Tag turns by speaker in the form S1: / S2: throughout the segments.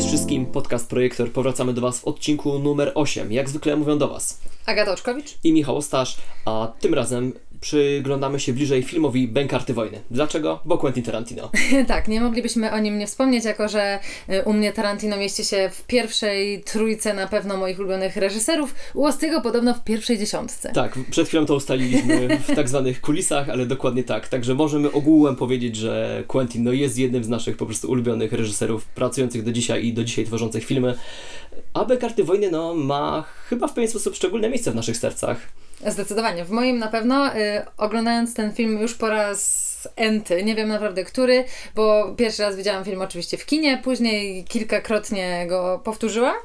S1: Cześć wszystkim, podcast Projektor. Powracamy do Was w odcinku numer 8. Jak zwykle mówią do Was
S2: Agata Oczkowicz.
S1: i Michał Ostasz, a tym razem przyglądamy się bliżej filmowi Bękarty Wojny. Dlaczego? Bo Quentin Tarantino.
S2: tak, nie moglibyśmy o nim nie wspomnieć, jako że y, u mnie Tarantino mieści się w pierwszej trójce na pewno moich ulubionych reżyserów, u Ostiego podobno w pierwszej dziesiątce.
S1: Tak, przed chwilą to ustaliliśmy w tak zwanych kulisach, ale dokładnie tak. Także możemy ogółem powiedzieć, że Quentin no, jest jednym z naszych po prostu ulubionych reżyserów pracujących do dzisiaj i do dzisiaj tworzących filmy. A Bękarty Wojny no, ma chyba w pewien sposób szczególne miejsce w naszych sercach.
S2: Zdecydowanie. W moim na pewno, y, oglądając ten film już po raz enty, nie wiem naprawdę który, bo pierwszy raz widziałam film oczywiście w kinie, później kilkakrotnie go powtórzyłam.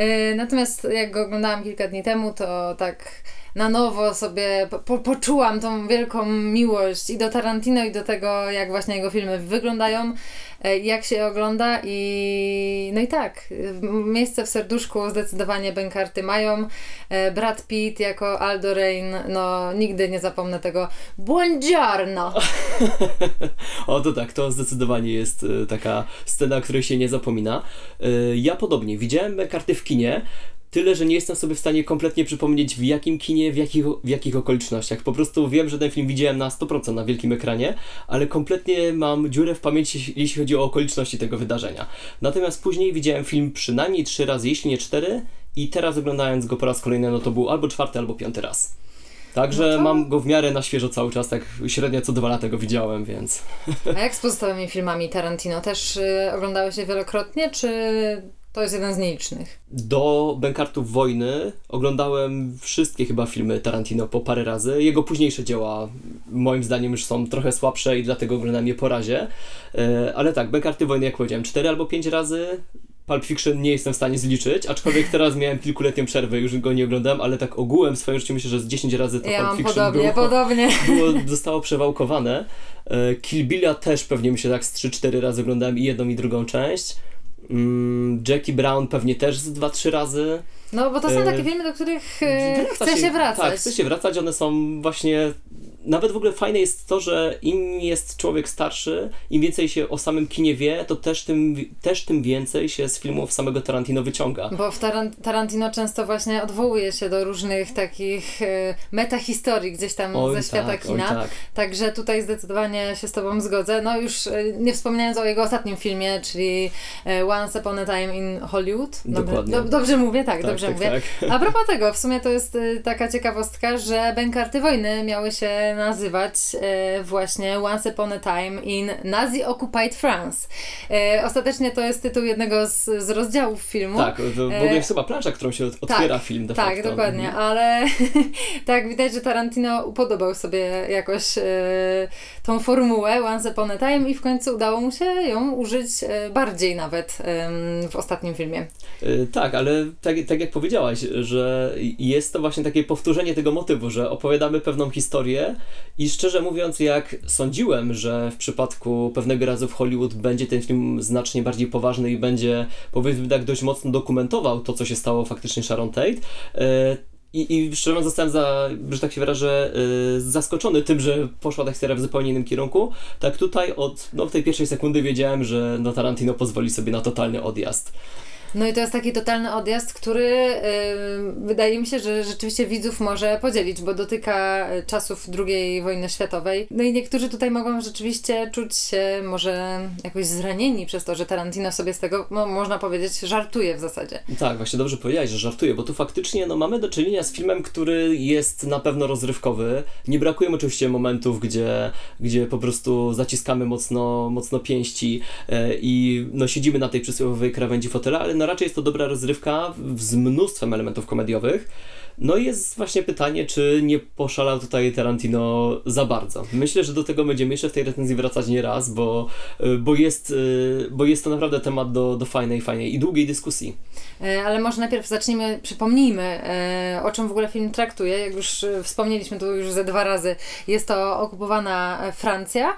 S2: Y, natomiast jak go oglądałam kilka dni temu, to tak na nowo sobie po, poczułam tą wielką miłość i do Tarantino, i do tego, jak właśnie jego filmy wyglądają, e, jak się ogląda i no i tak, miejsce w serduszku zdecydowanie bękarty mają. E, Brad Pitt jako Aldo Rain, no nigdy nie zapomnę tego Buongiorno!
S1: o to tak, to zdecydowanie jest e, taka scena, której się nie zapomina. Ja podobnie, widziałem karty w kinie, Tyle, że nie jestem sobie w stanie kompletnie przypomnieć w jakim kinie, w jakich, w jakich okolicznościach. Po prostu wiem, że ten film widziałem na 100% na wielkim ekranie, ale kompletnie mam dziurę w pamięci, jeśli chodzi o okoliczności tego wydarzenia. Natomiast później widziałem film przynajmniej trzy razy, jeśli nie cztery, i teraz oglądając go po raz kolejny, no to był albo czwarty, albo piąty raz. Także no to... mam go w miarę na świeżo cały czas, tak średnio co dwa lata go widziałem, więc.
S2: A jak z pozostałymi filmami Tarantino? Też y, oglądałeś je wielokrotnie, czy to jest jeden z nielicznych.
S1: Do Bękartów Wojny oglądałem wszystkie chyba filmy Tarantino po parę razy. Jego późniejsze dzieła moim zdaniem już są trochę słabsze i dlatego oglądam je po razie. E, ale tak, Bękarty Wojny jak powiedziałem, cztery albo pięć razy. Pulp Fiction nie jestem w stanie zliczyć, aczkolwiek teraz miałem kilkuletnią przerwę, już go nie oglądałem, ale tak ogółem w swoim życiu myślę, że z 10 razy to
S2: ja
S1: Pulp
S2: Fiction podobnie,
S1: było,
S2: podobnie.
S1: było, zostało przewałkowane. E, Kill Billa też pewnie mi się tak z 3-4 razy oglądałem i jedną i drugą część. Mm, Jackie Brown pewnie też z dwa, trzy razy.
S2: No, bo to są takie filmy, do których e, chce się, się wracać.
S1: Tak, chce się wracać. One są właśnie nawet w ogóle fajne jest to, że im jest człowiek starszy, im więcej się o samym kinie wie, to też tym, też tym więcej się z filmów samego Tarantino wyciąga.
S2: Bo w Tarantino często właśnie odwołuje się do różnych takich y, metahistorii gdzieś tam oj, ze świata tak, kina. Tak. Także tutaj zdecydowanie się z Tobą zgodzę. No już y, nie wspominając o jego ostatnim filmie, czyli y, Once Upon a Time in Hollywood.
S1: Dokładnie. Do,
S2: dobrze mówię? Tak, tak dobrze tak, mówię. Tak. A propos tego, w sumie to jest taka ciekawostka, że Bękarty Wojny miały się nazywać e, właśnie Once Upon a Time in Nazi Occupied France. E, ostatecznie to jest tytuł jednego z, z rozdziałów filmu.
S1: Tak, w ogóle jest chyba plansza, którą się otwiera
S2: tak,
S1: film de
S2: Tak,
S1: facto.
S2: dokładnie, mhm. ale tak widać, że Tarantino upodobał sobie jakoś e, tą formułę Once Upon a Time i w końcu udało mu się ją użyć bardziej nawet w ostatnim filmie.
S1: Tak, ale tak, tak jak powiedziałaś, że jest to właśnie takie powtórzenie tego motywu, że opowiadamy pewną historię, i szczerze mówiąc, jak sądziłem, że w przypadku pewnego razu w Hollywood będzie ten film znacznie bardziej poważny i będzie, powiedzmy tak, dość mocno dokumentował to, co się stało faktycznie Sharon Tate, e, i, I szczerze mówiąc, zostałem, za, że tak się wyrażę, yy, zaskoczony tym, że poszła ta historia w zupełnie innym kierunku. Tak tutaj od no, tej pierwszej sekundy wiedziałem, że no, Tarantino pozwoli sobie na totalny odjazd.
S2: No i to jest taki totalny odjazd, który yy, wydaje mi się, że rzeczywiście widzów może podzielić, bo dotyka czasów II wojny światowej. No i niektórzy tutaj mogą rzeczywiście czuć się może jakoś zranieni przez to, że Tarantino sobie z tego, no, można powiedzieć, żartuje w zasadzie.
S1: Tak, właśnie dobrze powiedziałeś, że żartuje, bo tu faktycznie no, mamy do czynienia z filmem, który jest na pewno rozrywkowy. Nie brakuje oczywiście momentów, gdzie, gdzie po prostu zaciskamy mocno, mocno pięści yy, i no, siedzimy na tej przysłowiowej krawędzi fotela, ale no raczej jest to dobra rozrywka z mnóstwem elementów komediowych. No i jest właśnie pytanie, czy nie poszalał tutaj Tarantino za bardzo. Myślę, że do tego będziemy jeszcze w tej recenzji wracać nie raz, bo, y, bo, jest, y, bo jest to naprawdę temat do, do fajnej, fajnej i długiej dyskusji.
S2: E, ale może najpierw zacznijmy, przypomnijmy, e, o czym w ogóle film traktuje. Jak już e, wspomnieliśmy tu już ze dwa razy, jest to okupowana Francja,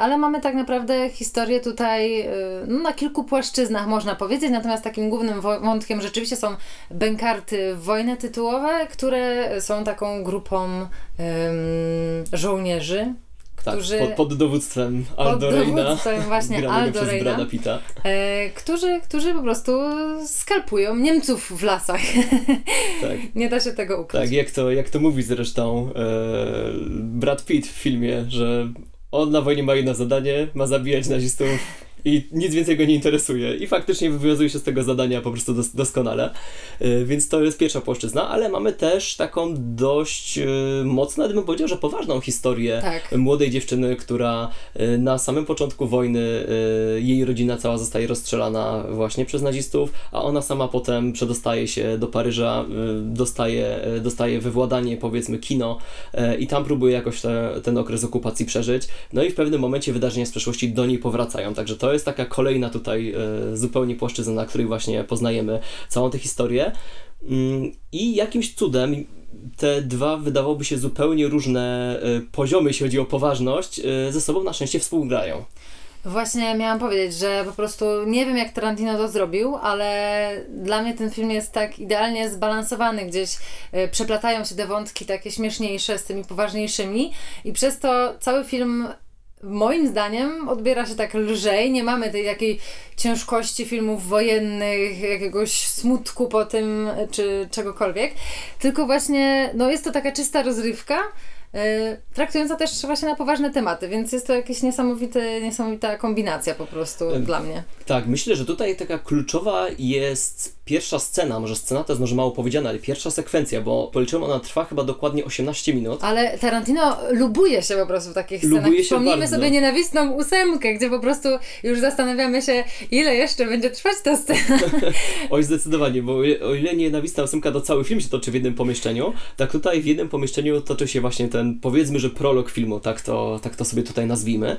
S2: ale mamy tak naprawdę historię tutaj no, na kilku płaszczyznach, można powiedzieć. Natomiast takim głównym wątkiem rzeczywiście są bękarty wojny tytułowe, które są taką grupą um, żołnierzy,
S1: Tak,
S2: którzy...
S1: pod, pod dowództwem
S2: pod
S1: Aldo Reina,
S2: dowództwem właśnie
S1: granego
S2: Aldo
S1: przez
S2: Reina,
S1: Brada Pitta.
S2: e, którzy, którzy po prostu skalpują Niemców w lasach.
S1: Tak.
S2: Nie da się tego ukryć.
S1: Tak, jak to, jak to mówi zresztą e, Brad Pitt w filmie, że on na wojnie ma jedno zadanie, ma zabijać nazistów i nic więcej go nie interesuje. I faktycznie wywiązuje się z tego zadania po prostu dos doskonale. E, więc to jest pierwsza płaszczyzna, ale mamy też taką dość e, mocno, bym powiedział, że poważną historię
S2: Tak.
S1: młodej dziewczyny, która e, na samym początku wojny jej rodzina cała zostaje rozstrzelana właśnie przez nazistów, a ona sama potem przedostaje się do Paryża, dostaje, dostaje wywładanie powiedzmy kino i tam próbuje jakoś te, ten okres okupacji przeżyć. No i w pewnym momencie wydarzenia z przeszłości do niej powracają, także to jest taka kolejna tutaj e, zupełnie płaszczyzna, na której właśnie poznajemy całą tę historię. Mm, I jakimś cudem te dwa wydawałoby się zupełnie różne e, poziomy, jeśli chodzi o poważność, e, ze sobą na szczęście współgrają.
S2: Właśnie miałam powiedzieć, że po prostu nie wiem jak Tarantino to zrobił, ale dla mnie ten film jest tak idealnie zbalansowany, gdzieś przeplatają się te wątki takie śmieszniejsze z tymi poważniejszymi i przez to cały film moim zdaniem odbiera się tak lżej, nie mamy tej takiej ciężkości filmów wojennych, jakiegoś smutku po tym, czy czegokolwiek, tylko właśnie, no jest to taka czysta rozrywka, traktująca też właśnie na poważne tematy, więc jest to jakaś niesamowita kombinacja po prostu
S1: Em,
S2: dla mnie.
S1: Tak, myślę, że tutaj taka kluczowa jest pierwsza scena, może scena to jest może mało powiedziane, ale pierwsza sekwencja, bo policzyłem, ona trwa chyba dokładnie 18 minut.
S2: Ale Tarantino lubuje się po prostu w takich scenach.
S1: Lubuje się
S2: Przypomnijmy
S1: bardzo.
S2: sobie nienawistną ósemkę, gdzie po prostu już zastanawiamy się, ile jeszcze będzie trwać ta scena.
S1: Oj, zdecydowanie, bo o ile nienawistna ósemka to cały film się toczy w jednym pomieszczeniu, tak tutaj w jednym pomieszczeniu toczy się właśnie ten, powiedzmy, że prolog filmu, tak to, tak to sobie tutaj nazwijmy.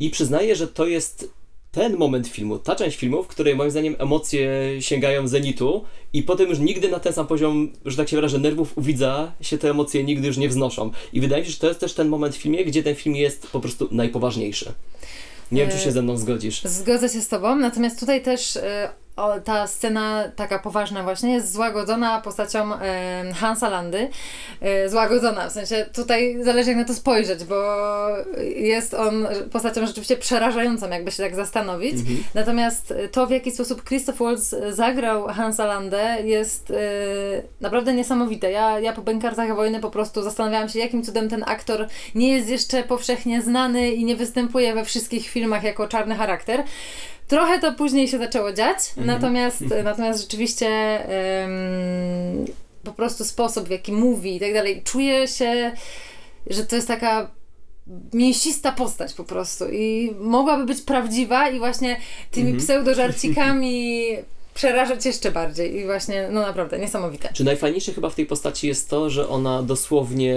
S1: I przyznaję, że to jest ten moment filmu, ta część filmu, w której moim zdaniem emocje sięgają zenitu i potem już nigdy na ten sam poziom, że tak się wyrażę, nerwów u widza się te emocje nigdy już nie wznoszą. I wydaje mi się, że to jest też ten moment w filmie, gdzie ten film jest po prostu najpoważniejszy. Nie wiem, czy
S2: E,
S1: się ze mną zgodzisz.
S2: Zgodzę się z Tobą, natomiast tutaj też e, o, ta scena taka poważna właśnie jest złagodzona postacią e, Hansa Landy. E, złagodzona, w sensie tutaj zależy jak na to spojrzeć, bo jest on postacią rzeczywiście przerażającą, jakby się tak zastanowić.
S1: Mhm.
S2: Natomiast to, w jaki sposób Christoph Waltz zagrał Hansa Landę jest e, naprawdę niesamowite. Ja, ja po Bękartach Wojny po prostu zastanawiałam się, jakim cudem ten aktor nie jest jeszcze powszechnie znany i nie występuje we wszystkich filmach jako czarny charakter. Trochę to później się zaczęło dziać, natomiast, natomiast rzeczywiście po prostu sposób, w jaki mówi i tak dalej, czuję się, że to jest taka mięsista postać po prostu i mogłaby być prawdziwa i właśnie tymi
S1: Mhm.
S2: pseudożarcikami przerażać jeszcze bardziej i właśnie, no naprawdę, niesamowite.
S1: Czy najfajniejsze chyba w tej postaci jest to, że ona dosłownie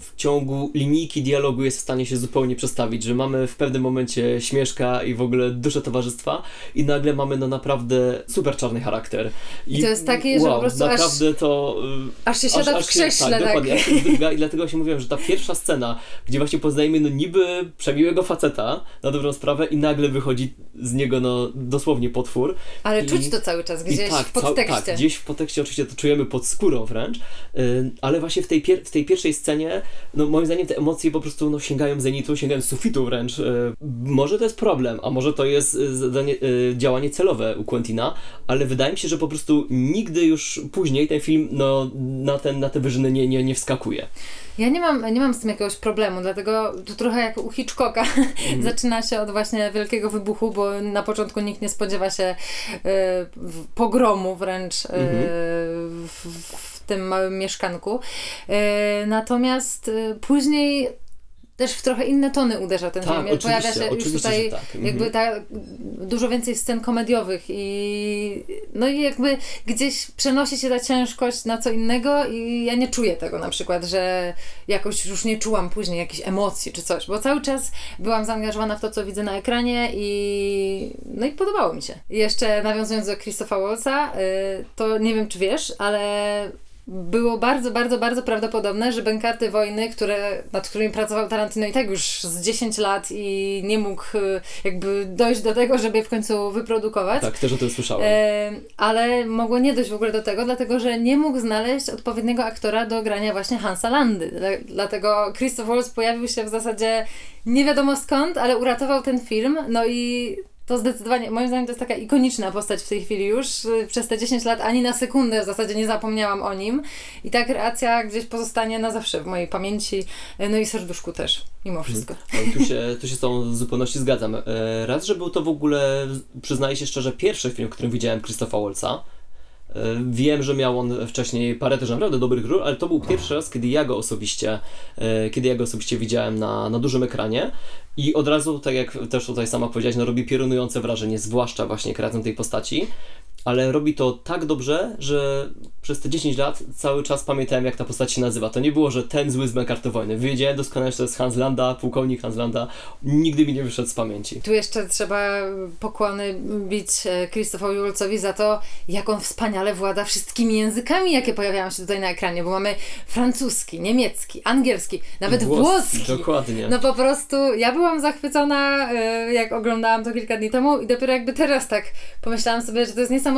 S1: w ciągu linijki dialogu jest w stanie się zupełnie przestawić, że mamy w pewnym momencie śmieszka i w ogóle duszę towarzystwa i nagle mamy no naprawdę super czarny charakter.
S2: I to jest takie, że
S1: wow,
S2: po prostu aż-
S1: naprawdę to... y,
S2: Aż się siada w krześle,
S1: tak,
S2: tak.
S1: dokładnie, aż się zdryga i dlatego się mówiłem, że ta pierwsza scena, gdzie właśnie poznajemy no niby przemiłego faceta na dobrą sprawę i nagle wychodzi z niego no dosłownie potwór.
S2: Ale
S1: I-
S2: czuć to cały czas
S1: I
S2: gdzieś
S1: tak,
S2: w
S1: cał-
S2: podtekście.
S1: tak, gdzieś w podtekście oczywiście to czujemy pod skórą wręcz, yy, ale właśnie w tej, pier- w tej pierwszej scenie, no moim zdaniem te emocje po prostu no, sięgają zenitu, sięgają sufitu wręcz. Yy, może to jest problem, a może to jest yy, zadanie, yy, działanie celowe u Quentina, ale wydaje mi się, że po prostu nigdy już później ten film no, na, ten, na te wyżyny nie, nie, nie wskakuje.
S2: Ja nie mam, nie mam z tym jakiegoś problemu, dlatego to trochę jak u Hitchcocka zaczyna się od właśnie wielkiego wybuchu, bo na początku nikt nie spodziewa się e, w- pogromu wręcz e, w, w tym małym mieszkanku. E, natomiast e, później też w trochę inne tony uderza ten
S1: Tak,
S2: film.
S1: oczywiście,
S2: Pojawia się już tutaj
S1: tak. Mhm.
S2: jakby ta, dużo więcej scen komediowych i no i jakby gdzieś przenosi się ta ciężkość na co innego i ja nie czuję tego na przykład, że jakoś już nie czułam później jakichś emocji czy coś, bo cały czas byłam zaangażowana w to, co widzę na ekranie i no i podobało mi się. I jeszcze nawiązując do Christopha Waltza, y, to nie wiem czy wiesz, ale było bardzo, bardzo, bardzo prawdopodobne, że bękarty wojny, które, nad którymi pracował Tarantino i tak już z 10 lat i nie mógł y, jakby dojść do tego, żeby je w końcu wyprodukować.
S1: Tak, też o tym słyszałem.
S2: E, ale mogło nie dojść w ogóle do tego, dlatego że nie mógł znaleźć odpowiedniego aktora do grania właśnie Hansa Landy. Dla- Dlatego Christoph Waltz pojawił się w zasadzie nie wiadomo skąd, ale uratował ten film. No i to zdecydowanie, moim zdaniem to jest taka ikoniczna postać w tej chwili już. Przez te 10 lat ani na sekundę w zasadzie nie zapomniałam o nim. I ta kreacja gdzieś pozostanie na zawsze w mojej pamięci, no i serduszku też, mimo wszystko.
S1: No, tu, się, tu się z tą w zupełności zgadzam. E, Raz, że był to w ogóle, przyznaję się szczerze, pierwszy film, w którym widziałem Christopha Waltza. E, Wiem, że miał on wcześniej parę też naprawdę dobrych ról, ale to był pierwszy raz, kiedy ja go osobiście, e, kiedy ja go osobiście widziałem na, na dużym ekranie. I od razu, tak jak też tutaj sama powiedziałaś, no robi piorunujące wrażenie, zwłaszcza właśnie kreacją tej postaci, ale robi to tak dobrze, że przez te 10 lat cały czas pamiętałem, jak ta postać się nazywa. To nie było, że ten zły z wojny. Wiedziałem doskonale, że to jest Hans Landa, pułkownik Hans Landa. Nigdy mi nie wyszedł z pamięci.
S2: Tu jeszcze trzeba pokłony bić e, Krzysztofowi Julcowi za to, jak on wspaniale włada wszystkimi językami, jakie pojawiają się tutaj na ekranie, bo mamy francuski, niemiecki, angielski, nawet włoski.
S1: Dokładnie.
S2: No po prostu ja byłam zachwycona, e, jak oglądałam to kilka dni temu i dopiero jakby teraz tak pomyślałam sobie, że to jest niesamowite.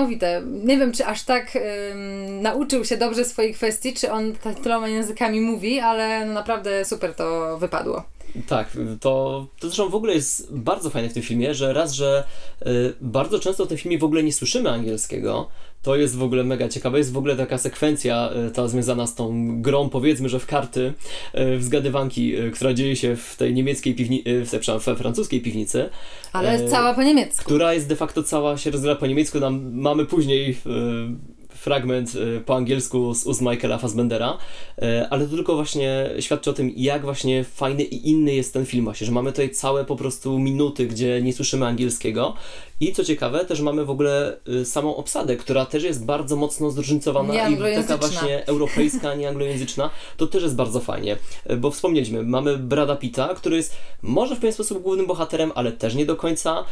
S2: Nie wiem, czy aż tak em, nauczył się dobrze swoich kwestii, czy on tyloma językami mówi, ale no naprawdę super to wypadło.
S1: Tak, to, to zresztą w ogóle jest bardzo fajne w tym filmie, że raz, że y, bardzo często w tym filmie w ogóle nie słyszymy angielskiego. To jest w ogóle mega ciekawe. Jest w ogóle taka sekwencja, y, ta związana z tą grą, powiedzmy, że w karty, y, w zgadywanki, y, która dzieje się w tej niemieckiej piwnicy, przepraszam, we francuskiej piwnicy.
S2: Ale
S1: E,
S2: cała po niemiecku.
S1: która jest de facto cała się rozgrywa po niemiecku. Tam mamy później e, fragment e, po angielsku z ust Michaela Fassbendera, e, ale to tylko właśnie świadczy o tym, jak właśnie fajny i inny jest ten film właśnie, że mamy tutaj całe po prostu minuty, gdzie nie słyszymy angielskiego. I co ciekawe, też mamy w ogóle e, samą obsadę, która też jest bardzo mocno zróżnicowana i taka właśnie europejska, nieanglojęzyczna, to też jest bardzo fajnie, bo wspomnieliśmy, mamy Brada Pitta, który jest może w pewien sposób głównym bohaterem, ale też nie do końca.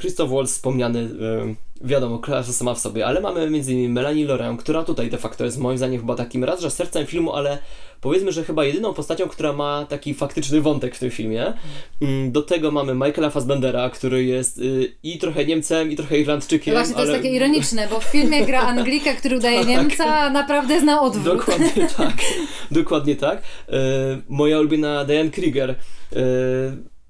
S1: Christoph Waltz wspomniany, wiadomo, klasa sama w sobie, ale mamy m.in. Melanie Laurent, która tutaj de facto jest moim zdaniem chyba takim raz, że sercem filmu, ale powiedzmy, że chyba jedyną postacią, która ma taki faktyczny wątek w tym filmie. Mm, Do tego mamy Michaela Fassbendera, który jest y, i trochę Niemcem, i trochę
S2: No
S1: Irlandczykiem.
S2: właśnie, to
S1: ale...
S2: jest takie ironiczne, bo w filmie gra Anglika, który udaje
S1: Tak.
S2: Niemca, a naprawdę zna odwrót.
S1: Dokładnie tak. Dokładnie tak. E, moja ulubiona Diane Krieger, e,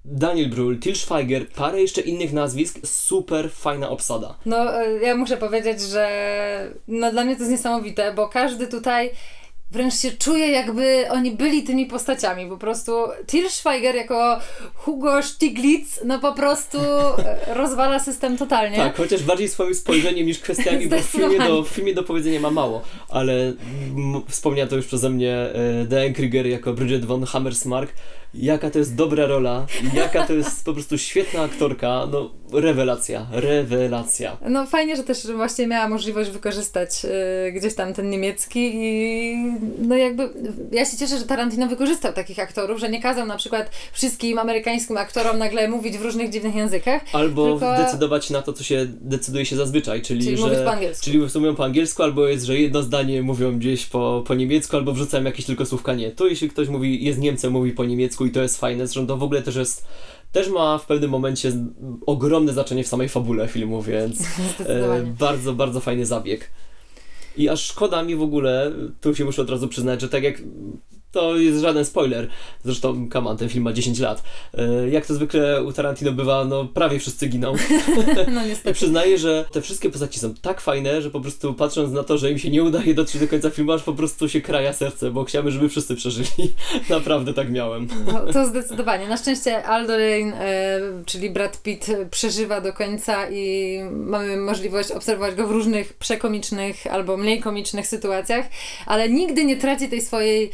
S1: Daniel Brühl, Til Schweiger, parę jeszcze innych nazwisk, super fajna obsada.
S2: No, e, ja muszę powiedzieć, że no, dla mnie to jest niesamowite, bo każdy tutaj wręcz się czuje, jakby oni byli tymi postaciami. Po prostu Til Schweiger jako Hugo Stiglitz, no po prostu e, rozwala system totalnie.
S1: Tak, chociaż bardziej swoim spojrzeniem niż kwestiami, bo w filmie, do, w filmie do powiedzenia ma mało, ale wspomniała to już przeze mnie e, Diane Krieger jako Bridget von Hammersmark. Jaka to jest dobra rola, jaka to jest po prostu świetna aktorka, no rewelacja, rewelacja.
S2: No fajnie, że też właśnie miała możliwość wykorzystać y, gdzieś tam ten niemiecki i no jakby ja się cieszę, że Tarantino wykorzystał takich aktorów, że nie kazał na przykład wszystkim amerykańskim aktorom nagle mówić w różnych dziwnych językach,
S1: Albo
S2: Tylko-
S1: decydować na to, co się decyduje się zazwyczaj, czyli,
S2: czyli
S1: że...
S2: mówić po angielsku.
S1: Czyli mówią po angielsku, albo jest, że jedno zdanie mówią gdzieś po, po niemiecku, albo wrzucają jakieś tylko słówka nie. To jeśli ktoś mówi, jest Niemcem, mówi po niemiecku i to jest fajne, zresztą to w ogóle też jest, też ma w pewnym momencie ogromne znaczenie w samej fabule filmu, więc e, bardzo, bardzo fajny zabieg. I aż szkoda mi w ogóle, tu się muszę od razu przyznać, że tak jak to jest żaden spoiler. Zresztą, on, ten film ma 10 lat. E, Jak to zwykle u Tarantino bywa, no prawie wszyscy giną.
S2: No
S1: I
S2: niestety.
S1: przyznaję, że te wszystkie postaci są tak fajne, że po prostu patrząc na to, że im się nie udaje dotrzeć do końca filmu, aż po prostu się kraja serce, bo chciałbym, żeby wszyscy przeżyli. Naprawdę tak miałem.
S2: No, to zdecydowanie. Na szczęście Aldo Rain, e, czyli Brad Pitt, przeżywa do końca i mamy możliwość obserwować go w różnych przekomicznych albo mniej komicznych sytuacjach, ale nigdy nie traci tej swojej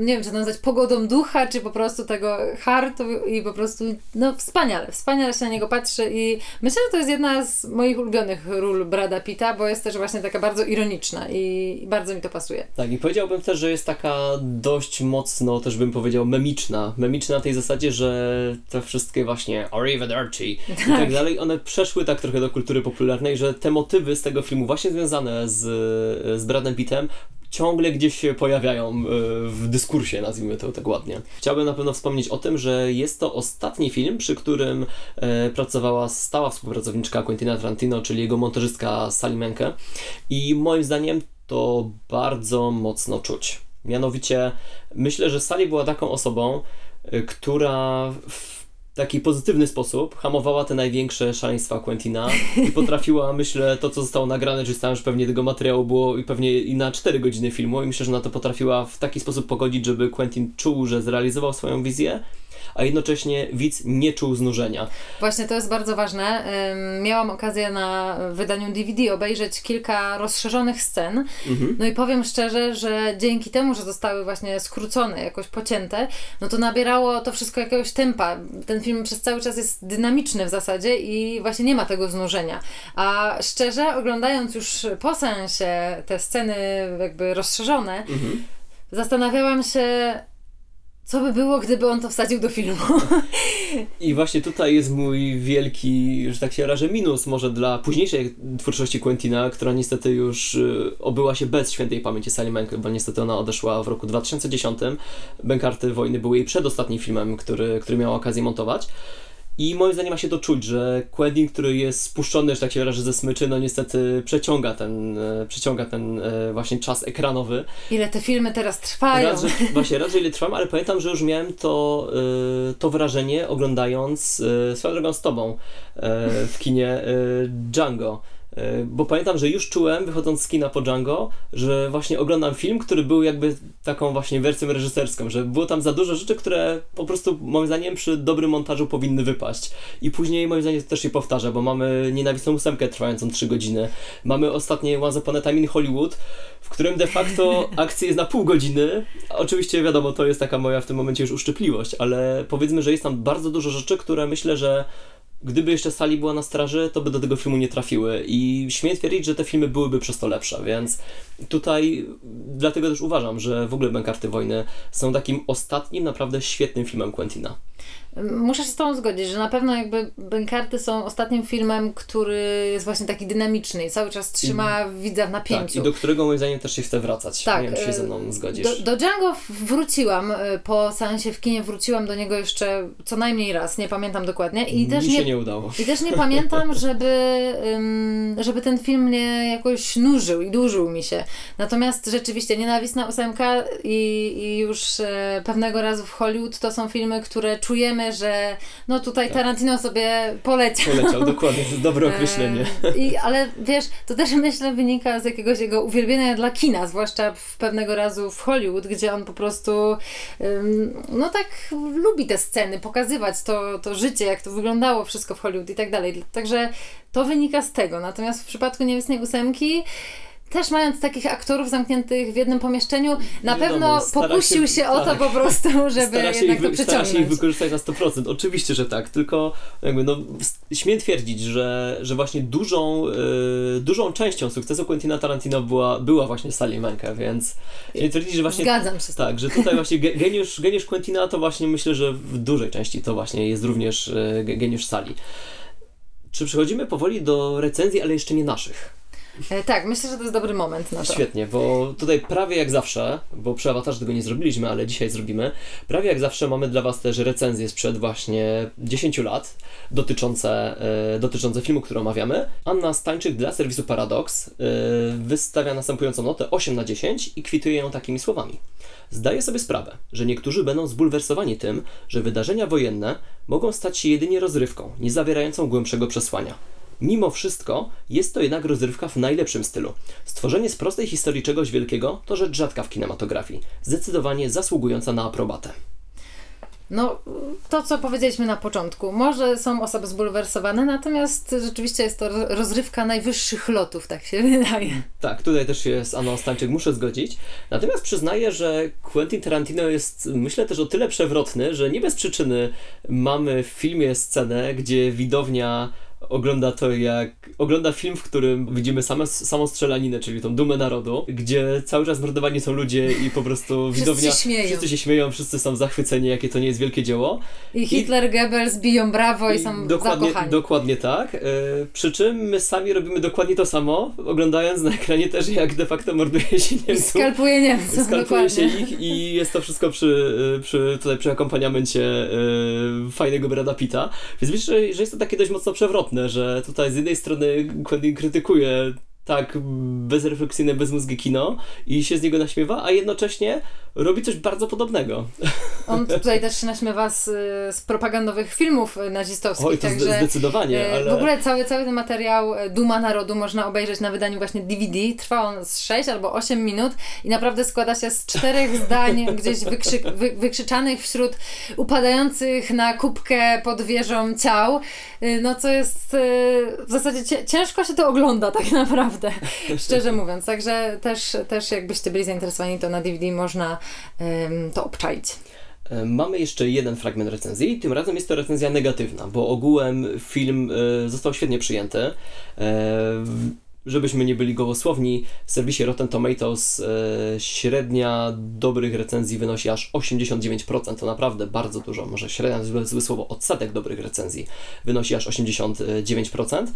S2: nie wiem, czy to nazwać pogodą ducha, czy po prostu tego hartu i po prostu, no wspaniale, wspaniale się na niego patrzy i myślę, że to jest jedna z moich ulubionych ról Brada Pitta, bo jest też właśnie taka bardzo ironiczna i bardzo mi to pasuje.
S1: Tak, i powiedziałbym też, że jest taka dość mocno, też bym powiedział, memiczna. Memiczna na tej zasadzie, że te wszystkie właśnie Arrivederci i tak dalej, one przeszły tak trochę do kultury popularnej, że te motywy z tego filmu właśnie związane z, z Bradem Pittem ciągle gdzieś się pojawiają e, w dyskursie, nazwijmy to tak ładnie. Chciałbym na pewno wspomnieć o tym, że jest to ostatni film, przy którym e, pracowała stała współpracowniczka Quentina Tarantino, czyli jego montażystka Sally Menke i moim zdaniem to bardzo mocno czuć. Mianowicie myślę, że Sally była taką osobą, y, która w taki pozytywny sposób hamowała te największe szaleństwa Quentina i potrafiła, myślę, to co zostało nagrane, czy tam, że pewnie tego materiału było i pewnie i na 4 godziny filmu i myślę, że na to potrafiła w taki sposób pogodzić, żeby Quentin czuł, że zrealizował swoją wizję, a jednocześnie widz nie czuł znużenia.
S2: Właśnie to jest bardzo ważne. Miałam okazję na wydaniu DVD obejrzeć kilka rozszerzonych scen.
S1: Mhm.
S2: No i powiem szczerze, że dzięki temu, że zostały właśnie skrócone, jakoś pocięte, no to nabierało to wszystko jakiegoś tempa. Ten film przez cały czas jest dynamiczny w zasadzie i właśnie nie ma tego znużenia. A szczerze, oglądając już po sensie te sceny jakby rozszerzone,
S1: Mhm.
S2: zastanawiałam się, co by było, gdyby on to wsadził do filmu.
S1: I właśnie tutaj jest mój wielki, że tak się rażę, minus może dla późniejszej twórczości Quentina, która niestety już y, obyła się bez świętej pamięci Sally Mank, bo niestety ona odeszła w roku 2010. Bękarty Wojny były jej przedostatnim filmem, który, który miała okazję montować. I moim zdaniem ma się to czuć, że Quentin, który jest spuszczony, że tak się wyrażę, ze smyczy, no niestety przeciąga ten, e, przeciąga ten e, właśnie czas ekranowy.
S2: Ile te filmy teraz trwają?
S1: Raz, że, właśnie, raz, że ile trwam, ale pamiętam, że już miałem to, y, to wrażenie oglądając swoją drogą z tobą w kinie Django. Y, Bo pamiętam, że już czułem, wychodząc z kina po Django, że właśnie oglądam film, który był jakby taką właśnie wersją reżyserską, że było tam za dużo rzeczy, które po prostu moim zdaniem przy dobrym montażu powinny wypaść. I później moim zdaniem to też się powtarza, bo mamy nienawistną ósemkę trwającą 3 godziny. Mamy ostatnie Once Upon a Time in Hollywood, w którym de facto akcja jest na pół godziny. Oczywiście wiadomo, to jest taka moja w tym momencie już uszczypliwość, ale powiedzmy, że jest tam bardzo dużo rzeczy, które myślę, że gdyby jeszcze Sali była na straży, to by do tego filmu nie trafiły i śmiem twierdzić, że te filmy byłyby przez to lepsze, więc tutaj dlatego też uważam, że w ogóle Bękarty Wojny są takim ostatnim naprawdę świetnym filmem Quentina.
S2: Muszę się z Tobą zgodzić, że na pewno jakby Bękarty są ostatnim filmem, który jest właśnie taki dynamiczny i cały czas trzyma widza w
S1: Tak,
S2: napięciu.
S1: i do którego moim zdaniem też się chce wracać.
S2: Tak,
S1: nie wiem, czy się ze mną zgodzisz.
S2: Do, do Django wróciłam, y, po seansie w kinie wróciłam do niego jeszcze co najmniej raz, nie pamiętam dokładnie. I też
S1: Mi się
S2: nie,
S1: nie udało.
S2: I też nie pamiętam, żeby, żeby ten film mnie jakoś nużył i dłużył mi się. Natomiast rzeczywiście Nienawistna ósemka i, i już e, pewnego razu w Hollywood to są filmy, które czujemy, że no tutaj
S1: Tak.
S2: Tarantino sobie poleciał.
S1: Poleciał, dokładnie, to jest dobre określenie.
S2: E, I, ale wiesz, to też myślę wynika z jakiegoś jego uwielbienia dla kina, zwłaszcza w pewnego razu w Hollywood, gdzie on po prostu no tak lubi te sceny, pokazywać to, to życie, jak to wyglądało wszystko w Hollywood i tak dalej. Także to wynika z tego. Natomiast w przypadku Niewistnej ósemki też mając takich aktorów zamkniętych w jednym pomieszczeniu, na
S1: Wiadomo,
S2: pewno pokusił
S1: się-
S2: się, o to
S1: tak.
S2: po prostu, żeby
S1: stara się,
S2: jednak
S1: ich,
S2: to
S1: wy- stara się ich wykorzystać na 100%. Oczywiście, że tak, tylko jakby no, śmiem twierdzić, że, że właśnie dużą, y, dużą częścią sukcesu Quentina Tarantino była, była właśnie Sally Menke, więc śmiem twierdzić, że właśnie
S2: Zgadzam się
S1: tak, że tutaj właśnie ge- geniusz, geniusz Quentina to właśnie myślę, że w dużej części to właśnie jest również y, ge- geniusz Sally. Czy przechodzimy powoli do recenzji, ale jeszcze nie naszych?
S2: E, Tak, myślę, że to jest dobry moment na to.
S1: Świetnie, bo tutaj prawie jak zawsze, bo przy awatarze tego nie zrobiliśmy, ale dzisiaj zrobimy. Prawie jak zawsze mamy dla Was też recenzje sprzed właśnie 10 lat dotyczące, e, dotyczące filmu, który omawiamy. Anna Stańczyk dla serwisu Paradox e, wystawia następującą notę 8 na 10 i kwituje ją takimi słowami. Zdaję sobie sprawę, że niektórzy będą zbulwersowani tym, że wydarzenia wojenne mogą stać się jedynie rozrywką, nie zawierającą głębszego przesłania. Mimo wszystko jest to jednak rozrywka w najlepszym stylu. Stworzenie z prostej historii czegoś wielkiego to rzecz rzadka w kinematografii, zdecydowanie zasługująca na aprobatę.
S2: No, to co powiedzieliśmy na początku. Może są osoby zbulwersowane, natomiast rzeczywiście jest to ro- rozrywka najwyższych lotów, tak się wydaje.
S1: Tak, tutaj też się z Anną Stańczyk muszę zgodzić. Natomiast przyznaję, że Quentin Tarantino jest, myślę, też o tyle przewrotny, że nie bez przyczyny mamy w filmie scenę, gdzie widownia ogląda to jak. ogląda film, w którym widzimy same, samą strzelaninę, czyli tą dumę narodu, gdzie cały czas mordowani są ludzie i po prostu
S2: Wszyscy
S1: widownia.
S2: śmieją.
S1: Wszyscy się śmieją, wszyscy są zachwyceni, jakie to nie jest wielkie dzieło.
S2: I Hitler, Goebbels biją brawo i,
S1: I
S2: są
S1: dokładnie,
S2: zakochani.
S1: dokładnie tak. E, przy czym my sami robimy dokładnie to samo, oglądając na ekranie też, jak de facto morduje się
S2: I
S1: Niemców.
S2: skalpuje Niemców,
S1: Skalpuje się ich i jest to wszystko przy, y, przy, tutaj przy akompaniamencie y, fajnego Brada Pitta. Więc myślę, że, że jest to takie dość mocno przewrotne, że tutaj z jednej strony Quentin krytykuje tak bezrefleksyjne, bezmózgie kino i się z niego naśmiewa, a jednocześnie robi coś bardzo podobnego.
S2: On tutaj też się naśmiewa z, z propagandowych filmów nazistowskich,
S1: Oj, to
S2: także...
S1: zdecydowanie,
S2: e,
S1: ale...
S2: W ogóle cały, cały ten materiał e, Duma Narodu można obejrzeć na wydaniu właśnie DVD. Trwa on z 6 albo 8 minut i naprawdę składa się z czterech zdań gdzieś wykrzyk, wy, wykrzyczanych wśród upadających na kubkę pod wieżą ciał. E, No co jest w zasadzie ciężko się to ogląda tak naprawdę, szczerze mówiąc. Także też, też jakbyście byli zainteresowani, to na DVD można to obczaić.
S1: Mamy jeszcze jeden fragment recenzji. Tym razem jest to recenzja negatywna, bo ogółem film e, został świetnie przyjęty. E, Żebyśmy nie byli gołosłowni, w serwisie Rotten Tomatoes e, średnia dobrych recenzji wynosi aż 89%. To naprawdę bardzo dużo. Może średnia złe słowo, odsetek dobrych recenzji wynosi aż 89%.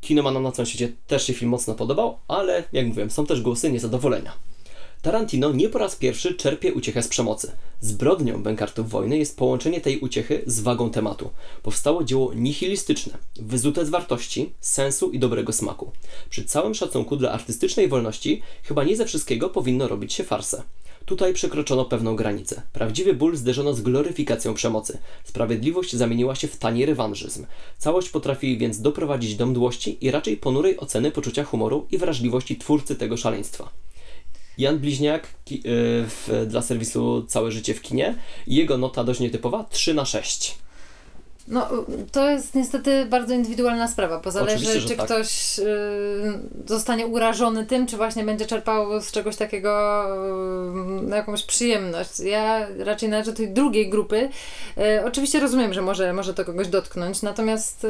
S1: Kinomanom na całym świecie też się film mocno podobał, ale jak mówiłem, są też głosy niezadowolenia. Tarantino nie po raz pierwszy czerpie uciechę z przemocy. Zbrodnią Bękartów Wojny jest połączenie tej uciechy z wagą tematu. Powstało dzieło nihilistyczne, wyzute z wartości, sensu i dobrego smaku. Przy całym szacunku dla artystycznej wolności, chyba nie ze wszystkiego powinno robić się farsę. Tutaj przekroczono pewną granicę. Prawdziwy ból zderzono z gloryfikacją przemocy. Sprawiedliwość zamieniła się w tani rewanżyzm. Całość potrafi więc doprowadzić do mdłości i raczej ponurej oceny poczucia humoru i wrażliwości twórcy tego szaleństwa. Jan Bliźniak y, w, dla serwisu Całe Życie w kinie. Jego nota dość nietypowa 3 na 6.
S2: No, to jest niestety bardzo indywidualna sprawa, bo zależy,
S1: Oczywiście,
S2: czy
S1: tak.
S2: ktoś y, zostanie urażony tym, czy właśnie będzie czerpał z czegoś takiego y, jakąś przyjemność. Ja raczej należę do tej drugiej grupy. Y, oczywiście rozumiem, że może, może to kogoś dotknąć, natomiast y,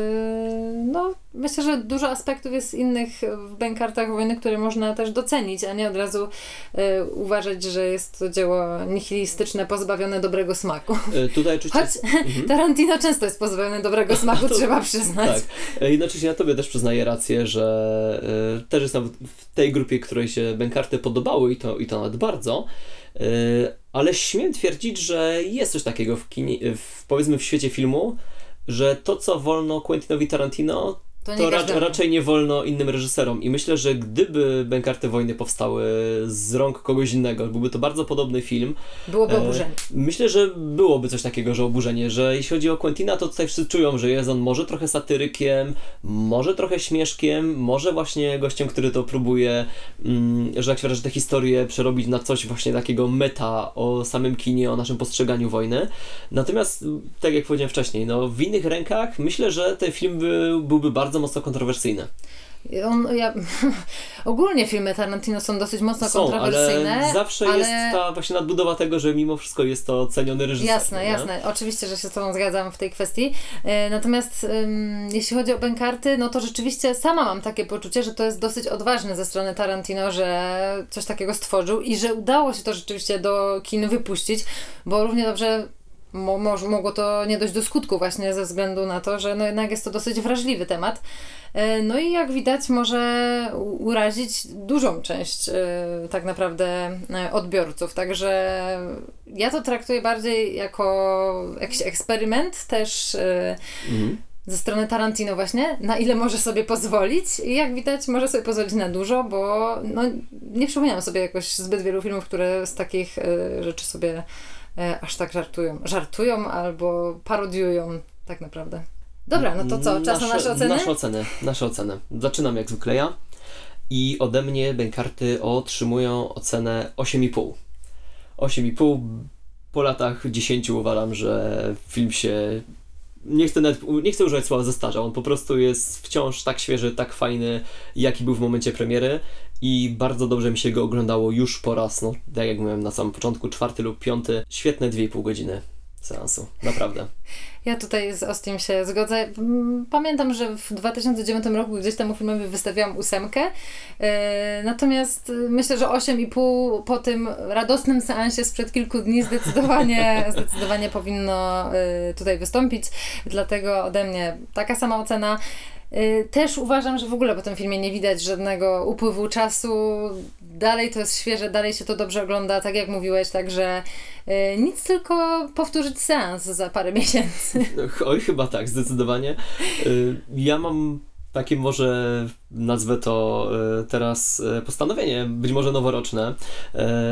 S2: no, myślę, że dużo aspektów jest innych w Bękartach Wojny, które można też docenić, a nie od razu y, uważać, że jest to dzieło nihilistyczne, pozbawione dobrego smaku.
S1: Y, tutaj oczywiście...
S2: Choć Tarantino często jest pozbawiony dobrego smaku,
S1: To-
S2: trzeba przyznać.
S1: Tak. Jednocześnie ja tobie też przyznaję rację, że y, też jestem w tej grupie, której się Bękarty podobały i to, i to nawet bardzo. Y, ale śmiem twierdzić, że jest coś takiego w kinie, w, powiedzmy w świecie filmu, że to, co wolno Quentinowi Tarantino,
S2: To nie
S1: to raczej nie wolno innym reżyserom. I myślę, że gdyby Bękarty Wojny powstały z rąk kogoś innego, byłby to bardzo podobny film.
S2: Byłoby
S1: E,
S2: oburzenie.
S1: Myślę, że byłoby coś takiego, że oburzenie, że jeśli chodzi o Quentina, to tutaj wszyscy czują, że jest on może trochę satyrykiem, może trochę śmieszkiem, może właśnie gościem, który to próbuje, mm, że jak się wyrażę, tę historię przerobić na coś właśnie takiego meta o samym kinie, o naszym postrzeganiu wojny. Natomiast, tak jak powiedziałem wcześniej, no w innych rękach myślę, że ten film by, byłby bardzo mocno kontrowersyjny.
S2: On, ja, ogólnie filmy Tarantino są dosyć mocno
S1: Są,
S2: kontrowersyjne.
S1: ale zawsze
S2: ale-
S1: jest ta właśnie nadbudowa tego, że mimo wszystko jest to ceniony reżyser.
S2: Jasne,
S1: nie?
S2: jasne. Oczywiście, że się z Tobą zgadzam w tej kwestii. E, Natomiast jeśli chodzi o Bękarty, no to rzeczywiście sama mam takie poczucie, że to jest dosyć odważne ze strony Tarantino, że coś takiego stworzył i że udało się to rzeczywiście do kin wypuścić, bo równie dobrze mo, mo, mogło to nie dojść do skutku właśnie ze względu na to, że no jednak jest to dosyć wrażliwy temat. E, No i jak widać może urazić dużą część e, tak naprawdę e, odbiorców. Także ja to traktuję bardziej jako jakiś eksperyment też
S1: Mhm.
S2: ze strony Tarantino właśnie, na ile może sobie pozwolić i jak widać może sobie pozwolić na dużo, bo no, nie przypominam sobie jakoś zbyt wielu filmów, które z takich rzeczy sobie aż tak żartują. Żartują albo parodiują tak naprawdę. Dobra, no to co? Czas na nasze oceny?
S1: Nasze oceny, nasze oceny. Zaczynam jak zwykle ja. I ode mnie Bękarty otrzymują ocenę 8,5. 8,5 po latach 10 uważam, że film się nie chcę, nawet, nie chcę używać słowa zestarzał, on po prostu jest wciąż tak świeży, tak fajny, jaki był w momencie premiery i bardzo dobrze mi się go oglądało już po raz, no tak jak mówiłem na samym początku, czwarty lub piąty, świetne 2,5 godziny. seansu. Naprawdę.
S2: Ja tutaj z Ostim się zgodzę. Mm, Pamiętam, że w 2009 roku gdzieś temu filmowi wystawiałam ósemkę. E, Natomiast y, myślę, że 8,5 po tym radosnym seansie sprzed kilku dni zdecydowanie, zdecydowanie powinno y, tutaj wystąpić. Dlatego ode mnie taka sama ocena. Y, Też uważam, że w ogóle po tym filmie nie widać żadnego upływu czasu. Dalej to jest świeże, dalej się to dobrze ogląda, tak jak mówiłeś, także y, nic tylko powtórzyć seans za parę miesięcy.
S1: Oj, chyba tak, zdecydowanie. Y, Ja mam takie może, nazwę to y, teraz y, postanowienie, być może noworoczne,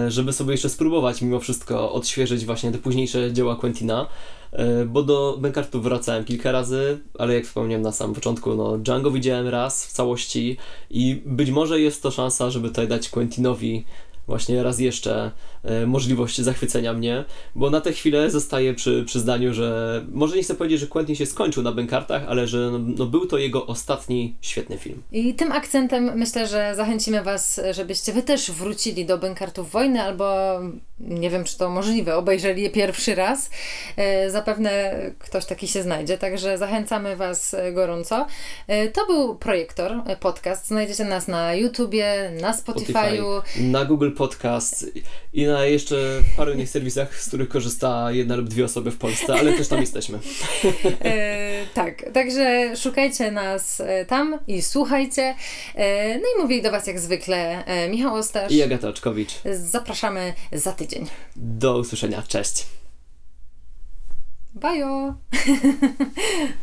S1: y, żeby sobie jeszcze spróbować mimo wszystko odświeżyć właśnie te późniejsze dzieła Quentina, bo do Benkartu wracałem kilka razy, ale jak wspomniałem na samym początku, no Django widziałem raz w całości i być może jest to szansa, żeby tutaj dać Quentinowi właśnie raz jeszcze e, możliwość zachwycenia mnie, bo na tę chwilę zostaję przy, przy zdaniu, że może nie chcę powiedzieć, że Quentin się skończył na Benkartach, ale że no, no, był to jego ostatni świetny film.
S2: I tym akcentem myślę, że zachęcimy Was, żebyście Wy też wrócili do Bękartów Wojny, albo nie wiem, czy to możliwe, obejrzeli je pierwszy raz. E, Zapewne ktoś taki się znajdzie, także zachęcamy Was e, gorąco. E, To był Projektor, e, podcast. Znajdziecie nas na YouTubie, na Spotify'u.
S1: na Google Podcast i na jeszcze paru innych serwisach, z których korzysta jedna lub dwie osoby w Polsce, ale też tam jesteśmy.
S2: E, tak, także szukajcie nas e, tam i słuchajcie. E, no i mówię do Was jak zwykle e, Michał Ostasz.
S1: I Agata Oczkowicz.
S2: Zapraszamy za tydzień.
S1: Do usłyszenia. Cześć.
S2: Bajo!